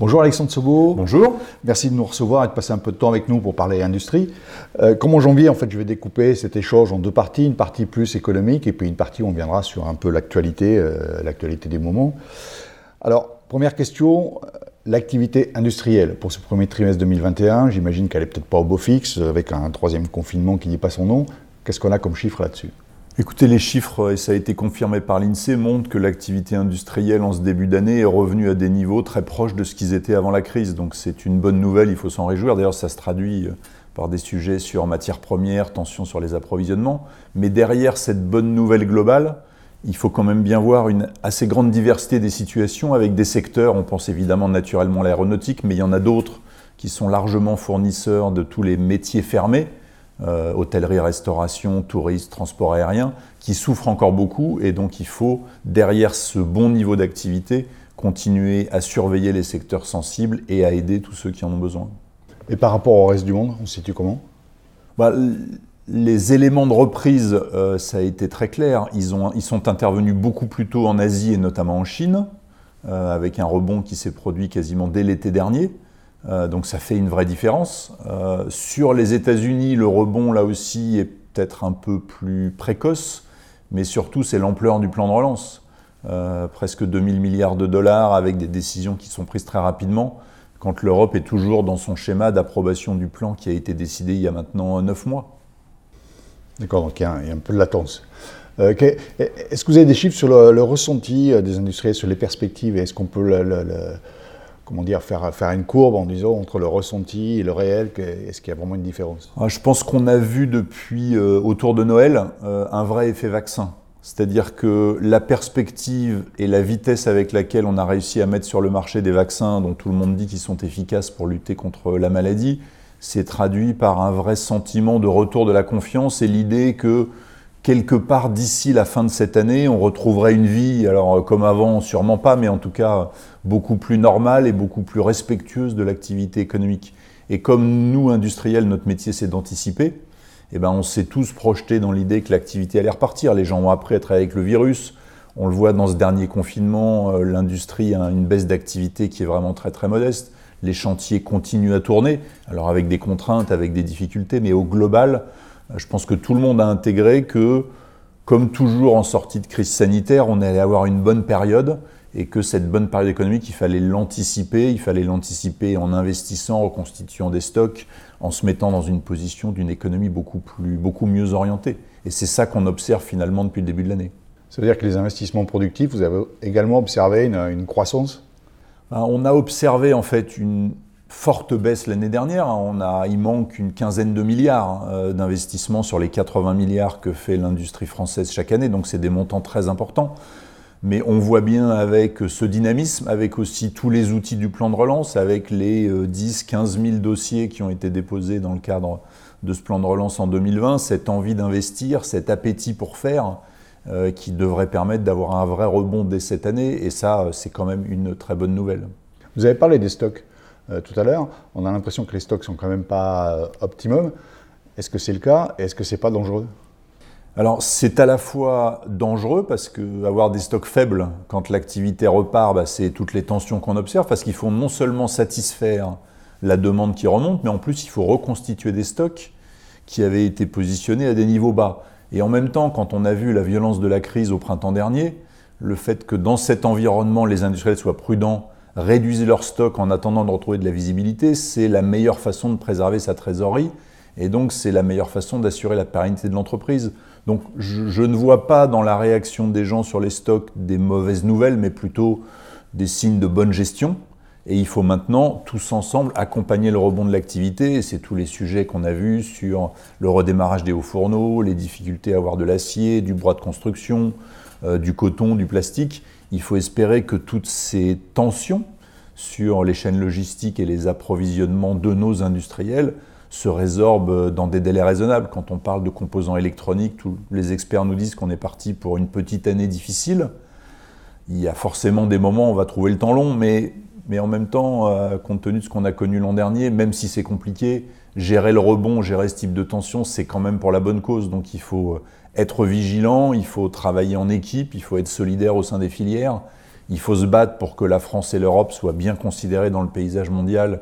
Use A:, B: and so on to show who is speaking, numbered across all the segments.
A: Bonjour Alexandre Sobo.
B: Bonjour.
A: Merci de nous recevoir et de passer un peu de temps avec nous pour parler industrie. Euh, comme en janvier, en fait, je vais découper cet échange en deux parties, une partie plus économique et puis une partie où on viendra sur un peu l'actualité, euh, l'actualité des moments. Alors, première question, euh, l'activité industrielle pour ce premier trimestre 2021, j'imagine qu'elle est peut-être pas au beau fixe avec un troisième confinement qui dit pas son nom. Qu'est-ce qu'on a comme chiffre là-dessus?
B: Écoutez, les chiffres, et ça a été confirmé par l'INSEE, montrent que l'activité industrielle en ce début d'année est revenue à des niveaux très proches de ce qu'ils étaient avant la crise. Donc c'est une bonne nouvelle, il faut s'en réjouir. D'ailleurs, ça se traduit euh, par des sujets sur matières premières, tensions sur les approvisionnements. Mais derrière cette bonne nouvelle globale, il faut quand même bien voir une assez grande diversité des situations avec des secteurs, on pense évidemment naturellement à l'aéronautique, mais il y en a d'autres qui sont largement fournisseurs de tous les métiers fermés euh, hôtellerie, restauration, tourisme, transport aérien, qui souffrent encore beaucoup. Et donc il faut, derrière ce bon niveau d'activité, continuer à surveiller les secteurs sensibles et à aider tous ceux qui en ont besoin.
A: Et par rapport au reste du monde, on se situe comment?
B: Bah, Les éléments de reprise, euh, ça a été très clair. Ils, ont, ils, sont intervenus beaucoup plus tôt en Asie et notamment en Chine, euh, avec un rebond qui s'est produit quasiment dès l'été dernier. Euh, donc ça fait une vraie différence. Euh, sur les États-Unis, le rebond là aussi est peut-être un peu plus précoce, mais surtout c'est l'ampleur du plan de relance. Euh, presque 2000 milliards de dollars avec des décisions qui sont prises très rapidement, quand l'Europe est toujours dans son schéma d'approbation du plan qui a été décidé il y a maintenant 9 mois.
A: D'accord, donc il y, a un, peu de latence. Est-ce que vous avez des chiffres sur le, ressenti des industriels, sur les perspectives Est-ce qu'on peut le, comment dire, faire, faire une courbe en disant entre le ressenti et le réel, est-ce qu'il y a vraiment une différence?
B: Ah, Je pense qu'on a vu depuis euh, autour de Noël euh, un vrai effet vaccin. C'est-à-dire que la perspective et la vitesse avec laquelle on a réussi à mettre sur le marché des vaccins dont tout le monde dit qu'ils sont efficaces pour lutter contre la maladie, s'est traduit par un vrai sentiment de retour de la confiance et l'idée que quelque part d'ici la fin de cette année, on retrouverait une vie, alors euh, comme avant, sûrement pas, mais en tout cas beaucoup plus normale et beaucoup plus respectueuse de l'activité économique. Et comme nous, industriels, notre métier c'est d'anticiper, eh ben on s'est tous projetés dans l'idée que l'activité allait repartir. Les gens ont appris à travailler avec le virus. On le voit dans ce dernier confinement, euh, l'industrie a une baisse d'activité qui est vraiment très très modeste. Les chantiers continuent à tourner, alors avec des contraintes, avec des difficultés, mais au global, je pense que tout le monde a intégré que, comme toujours en sortie de crise sanitaire, on allait avoir une bonne période et que cette bonne période économique, il fallait l'anticiper, il fallait l'anticiper en investissant, en reconstituant des stocks, en se mettant dans une position d'une économie beaucoup, plus, beaucoup mieux orientée. Et c'est ça qu'on observe finalement depuis le début de l'année.
A: Ça veut dire que les investissements productifs, vous avez également observé une, une croissance?
B: Ben, On a observé en fait une, forte baisse l'année dernière. On a, il manque une quinzaine de milliards euh, d'investissements sur les 80 milliards que fait l'industrie française chaque année, donc c'est des montants très importants. Mais on voit bien avec ce dynamisme, avec aussi tous les outils du plan de relance, avec les 10, 15 000 dossiers qui ont été déposés dans le cadre de ce plan de relance en 2020, cette envie d'investir, cet appétit pour faire, euh, qui devrait permettre d'avoir un vrai rebond dès cette année. Et ça, c'est quand même une très bonne nouvelle.
A: Vous avez parlé des stocks. Euh, tout à l'heure, on a l'impression que les stocks sont quand même pas euh, optimum. Est-ce que c'est le cas est-ce que c'est pas dangereux?
B: Alors c'est à la fois dangereux parce que avoir des stocks faibles quand l'activité repart, bah, c'est toutes les tensions qu'on observe parce qu'il faut non seulement satisfaire la demande qui remonte, mais en plus il faut reconstituer des stocks qui avaient été positionnés à des niveaux bas. Et en même temps, quand on a vu la violence de la crise au printemps dernier, le fait que dans cet environnement les industriels soient prudents réduisent leur stock en attendant de retrouver de la visibilité, c'est la meilleure façon de préserver sa trésorerie et donc c'est la meilleure façon d'assurer la pérennité de l'entreprise. Donc je, ne vois pas dans la réaction des gens sur les stocks des mauvaises nouvelles, mais plutôt des signes de bonne gestion. Et il faut maintenant, tous ensemble, accompagner le rebond de l'activité. Et c'est tous les sujets qu'on a vus sur le redémarrage des hauts fourneaux, les difficultés à avoir de l'acier, du bois de construction, du coton, du plastique. Il faut espérer que toutes ces tensions sur les chaînes logistiques et les approvisionnements de nos industriels se résorbent dans des délais raisonnables. Quand on parle de composants électroniques, tous les experts nous disent qu'on est parti pour une petite année difficile. Il y a forcément des moments où on va trouver le temps long, mais, mais en même temps, euh, compte tenu de ce qu'on a connu l'an dernier, même si c'est compliqué, gérer le rebond, gérer ce type de tension, c'est quand même pour la bonne cause. Donc il faut être vigilant, il faut travailler en équipe, il faut être solidaire au sein des filières, Il faut se battre pour que la France et l'Europe soient bien considérées dans le paysage mondial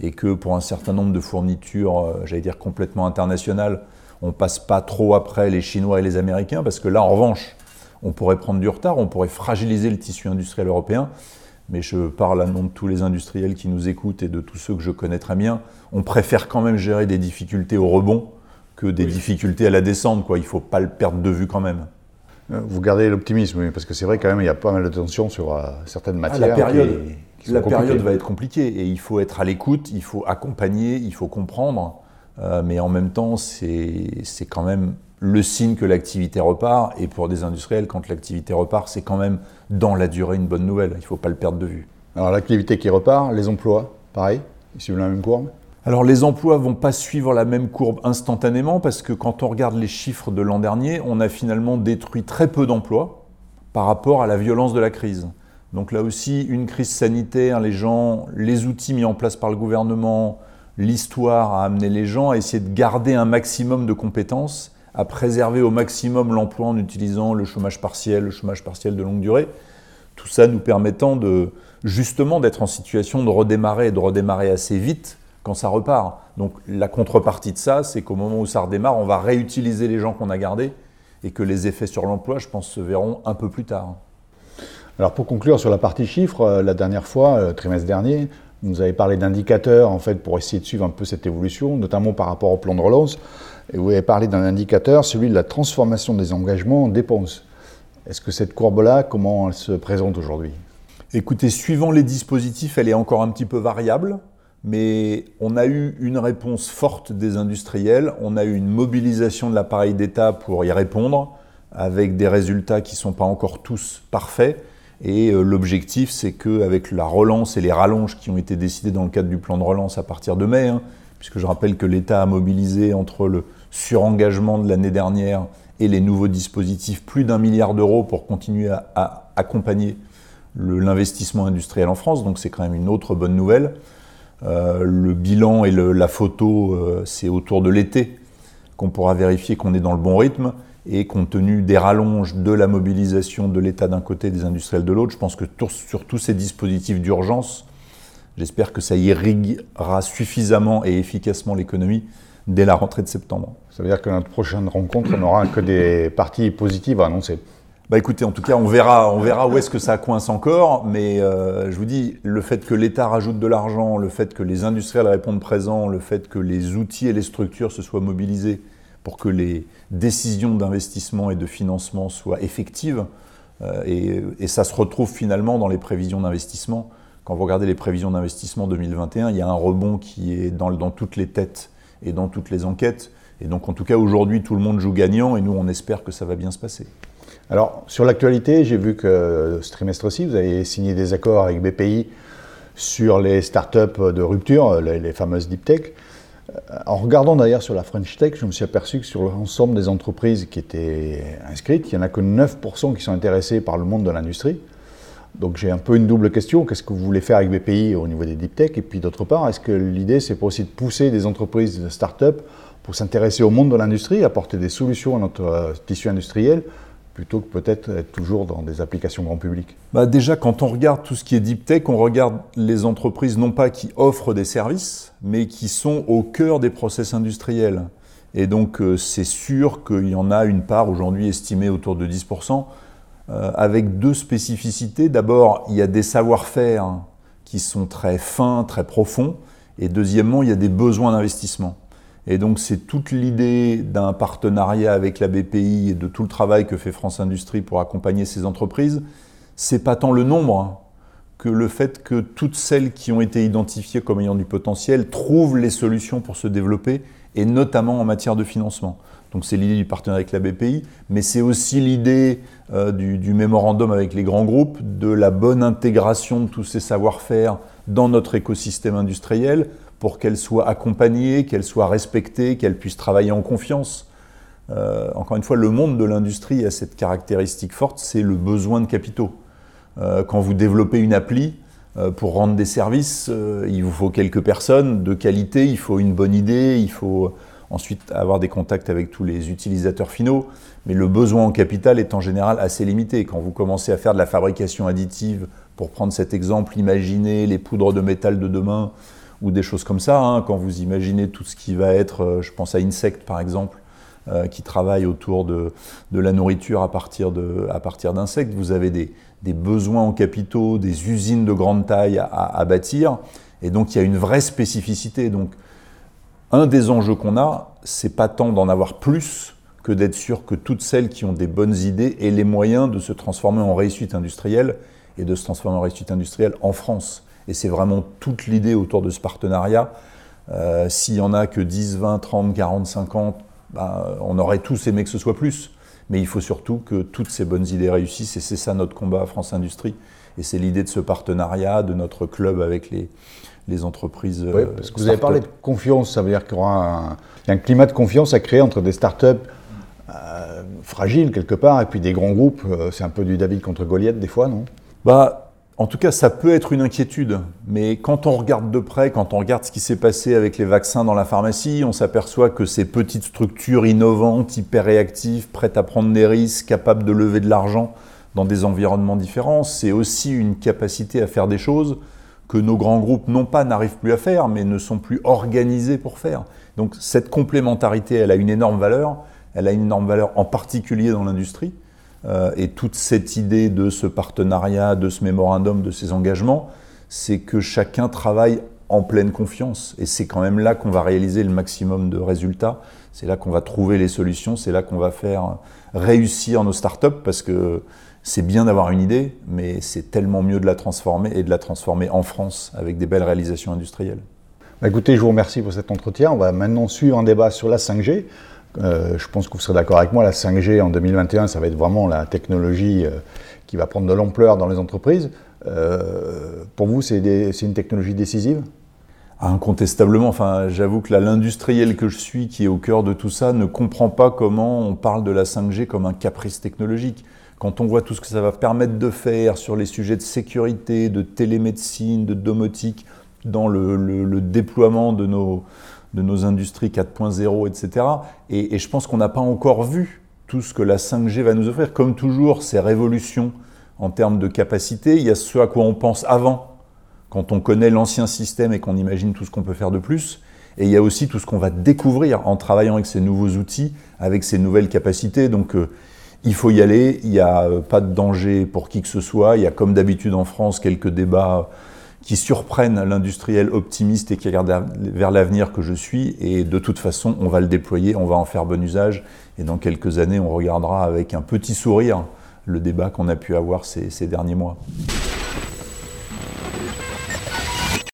B: et que pour un certain nombre de fournitures, euh, j'allais dire complètement internationales, on passe pas trop après les Chinois et les Américains, parce que là, en revanche, on pourrait prendre du retard, on pourrait fragiliser le tissu industriel européen. Mais je parle à nom de tous les industriels qui nous écoutent et de tous ceux que je connais très bien. On préfère quand même gérer des difficultés au rebond que des difficultés à la descente. Quoi. Il ne faut pas le perdre de vue quand même.
A: Euh, vous gardez l'optimisme, parce que c'est vrai quand même, il y a pas mal de tensions sur euh, certaines ah, matières.
B: la période, la période va être compliquée et il faut être à l'écoute, il faut accompagner, il faut comprendre, euh, mais en même temps, c'est quand même le signe que l'activité repart. Et pour des industriels, quand l'activité repart, c'est quand même dans la durée une bonne nouvelle. Il ne faut pas le perdre de vue.
A: Alors l'activité qui repart, les emplois, pareil, ils suivent la même courbe?
B: Alors les emplois vont pas suivre la même courbe instantanément parce que quand on regarde les chiffres de l'an dernier, on a finalement détruit très peu d'emplois par rapport à la violence de la crise. Donc là aussi, une crise sanitaire, les gens, les outils mis en place par le gouvernement, l'histoire a amené les gens à essayer de garder un maximum de compétences, à préserver au maximum l'emploi en utilisant le chômage partiel, le chômage partiel de longue durée. Tout ça nous permettant de justement d'être en situation de redémarrer de redémarrer assez vite quand ça repart. Donc la contrepartie de ça, c'est qu'au moment où ça redémarre, on va réutiliser les gens qu'on a gardés et que les effets sur l'emploi, je pense, se verront un peu plus tard.
A: Alors pour conclure sur la partie chiffres, euh, la dernière fois, le euh, trimestre dernier, vous avez parlé d'indicateurs en fait pour essayer de suivre un peu cette évolution, notamment par rapport au plan de relance. Et vous avez parlé d'un indicateur, celui de la transformation des engagements en dépenses. Est-ce que cette courbe-là, comment elle se présente aujourd'hui?
B: Écoutez, suivant les dispositifs, elle est encore un petit peu variable mais on a eu une réponse forte des industriels, on a eu une mobilisation de l'appareil d'État pour y répondre, avec des résultats qui ne sont pas encore tous parfaits. Et euh, l'objectif, c'est qu'avec la relance et les rallonges qui ont été décidées dans le cadre du plan de relance à partir de mai, hein, puisque je rappelle que l'État a mobilisé entre le surengagement de l'année dernière et les nouveaux dispositifs plus d'un milliard d'euros pour continuer à, accompagner l'investissement industriel en France, donc c'est quand même une autre bonne nouvelle. Euh, le bilan et la photo, euh, c'est autour de l'été qu'on pourra vérifier qu'on est dans le bon rythme. Et compte tenu des rallonges de la mobilisation de l'État d'un côté et des industriels de l'autre, je pense que sur tous ces dispositifs d'urgence, j'espère que ça irriguera suffisamment et efficacement l'économie dès la rentrée de septembre.
A: Ça veut dire que notre prochaine rencontre, on n'aura que des parties positives à annoncer.
B: Bah écoutez, en tout cas, on verra, on verra où est-ce que ça coince encore, mais euh, je vous dis, le fait que l'État rajoute de l'argent, le fait que les industriels répondent présents, le fait que les outils et les structures se soient mobilisés pour que les décisions d'investissement et de financement soient effectives, euh, et, ça se retrouve finalement dans les prévisions d'investissement. Quand vous regardez les prévisions d'investissement 2021, il y a un rebond qui est dans, dans toutes les têtes et dans toutes les enquêtes. Et donc, en tout cas, aujourd'hui, tout le monde joue gagnant, et nous, on espère que ça va bien se passer.
A: Alors, sur l'actualité, j'ai vu que ce trimestre-ci, vous avez signé des accords avec BPI sur les startups de rupture, les, fameuses deep tech. Euh, en regardant d'ailleurs sur la French Tech, je me suis aperçu que sur l'ensemble des entreprises qui étaient inscrites, il n'y en a que 9% qui sont intéressés par le monde de l'industrie. Donc j'ai un peu une double question. Qu'est-ce que vous voulez faire avec BPI au niveau des deep tech? Et puis d'autre part, est-ce que l'idée, c'est aussi de pousser des entreprises de start-up pour s'intéresser au monde de l'industrie, apporter des solutions à notre euh, tissu industriel plutôt que peut-être être toujours dans des applications grand public
B: bah Déjà, quand on regarde tout ce qui est deep tech, on regarde les entreprises non pas qui offrent des services, mais qui sont au cœur des process industriels. Et donc, euh, c'est sûr qu'il y en a une part aujourd'hui estimée autour de 10%, euh, avec deux spécificités. D'abord, il y a des savoir-faire qui sont très fins, très profonds, et deuxièmement, il y a des besoins d'investissement. Et donc c'est toute l'idée d'un partenariat avec la BPI et de tout le travail que fait France Industrie pour accompagner ces entreprises. C'est pas tant le nombre hein, que le fait que toutes celles qui ont été identifiées comme ayant du potentiel trouvent les solutions pour se développer, et notamment en matière de financement. Donc c'est l'idée du partenariat avec la BPI, mais c'est aussi l'idée euh, du, du, mémorandum avec les grands groupes, de la bonne intégration de tous ces savoir-faire dans notre écosystème industriel, pour qu'elle soit accompagnée, qu'elle soit respectée, qu'elle puisse travailler en confiance. Euh, encore une fois, le monde de l'industrie a cette caractéristique forte, c'est le besoin de capitaux. Euh, quand vous développez une appli, euh, pour rendre des services, il vous faut quelques personnes de qualité, il faut une bonne idée, il faut ensuite avoir des contacts avec tous les utilisateurs finaux, mais le besoin en capital est en général assez limité. Quand vous commencez à faire de la fabrication additive, pour prendre cet exemple, imaginez les poudres de métal de demain ou des choses comme ça, hein. quand vous imaginez tout ce qui va être, euh, je pense à Insect par exemple, euh, qui travaille autour de, la nourriture à partir d'insectes, vous avez des, besoins en capitaux, des usines de grande taille à, à bâtir, et donc il y a une vraie spécificité. Donc un des enjeux qu'on a, c'est pas tant d'en avoir plus que d'être sûr que toutes celles qui ont des bonnes idées aient les moyens de se transformer en réussite industrielle et de se transformer en réussite industrielle en France. Et c'est vraiment toute l'idée autour de ce partenariat. Euh, s'il y en a que 10, 20, 30, 40, 50, on aurait tous aimé que ce soit plus. Mais il faut surtout que toutes ces bonnes idées réussissent et c'est ça notre combat à France Industrie. Et c'est l'idée de ce partenariat, de notre club avec les, les entreprises.
A: Oui, parce que vous avez parlé de confiance, ça veut dire qu'il y aura un, climat de confiance à créer entre des startups euh, fragiles quelque part et puis des grands groupes. Euh, c'est un peu du David contre Goliath des fois, non?
B: Bah, en tout cas, ça peut être une inquiétude, mais quand on regarde de près, quand on regarde ce qui s'est passé avec les vaccins dans la pharmacie, on s'aperçoit que ces petites structures innovantes, hyper réactives, prêtes à prendre des risques, capables de lever de l'argent dans des environnements différents, c'est aussi une capacité à faire des choses que nos grands groupes, non pas n'arrivent plus à faire, mais ne sont plus organisés pour faire. Donc cette complémentarité, elle a une énorme valeur, elle a une énorme valeur en particulier dans l'industrie, euh, et toute cette idée de ce partenariat, de ce mémorandum, de ces engagements, c'est que chacun travaille en pleine confiance. Et c'est quand même là qu'on va réaliser le maximum de résultats. C'est là qu'on va trouver les solutions. C'est là qu'on va faire réussir nos startups parce que c'est bien d'avoir une idée, mais c'est tellement mieux de la transformer et de la transformer en France avec des belles réalisations industrielles.
A: Bah, écoutez, je vous remercie pour cet entretien. On va maintenant suivre un débat sur la 5G. Euh, je pense que vous serez d'accord avec moi, la 5G en 2021, ça va être vraiment la technologie euh, qui va prendre de l'ampleur dans les entreprises. Euh, pour vous, c'est une technologie décisive?
B: Incontestablement, enfin, j'avoue que l'industriel que je suis, qui est au cœur de tout ça, ne comprend pas comment on parle de la 5G comme un caprice technologique. Quand on voit tout ce que ça va permettre de faire sur les sujets de sécurité, de télémédecine, de domotique, dans le déploiement de nos, de nos industries 4.0, etc. Et, je pense qu'on n'a pas encore vu tout ce que la 5G va nous offrir. Comme toujours, ces révolutions en termes de capacité, il y a ce à quoi on pense avant, quand on connaît l'ancien système et qu'on imagine tout ce qu'on peut faire de plus. Et il y a aussi tout ce qu'on va découvrir en travaillant avec ces nouveaux outils, avec ces nouvelles capacités. Donc euh, il faut y aller, il n'y a euh, pas de danger pour qui que ce soit. Il y a comme d'habitude en France quelques débats qui surprennent l'industriel optimiste et qui regarde vers l'avenir que je suis. Et de toute façon, on va le déployer, on va en faire bon usage. Et dans quelques années, on regardera avec un petit sourire le débat qu'on a pu avoir ces, derniers mois.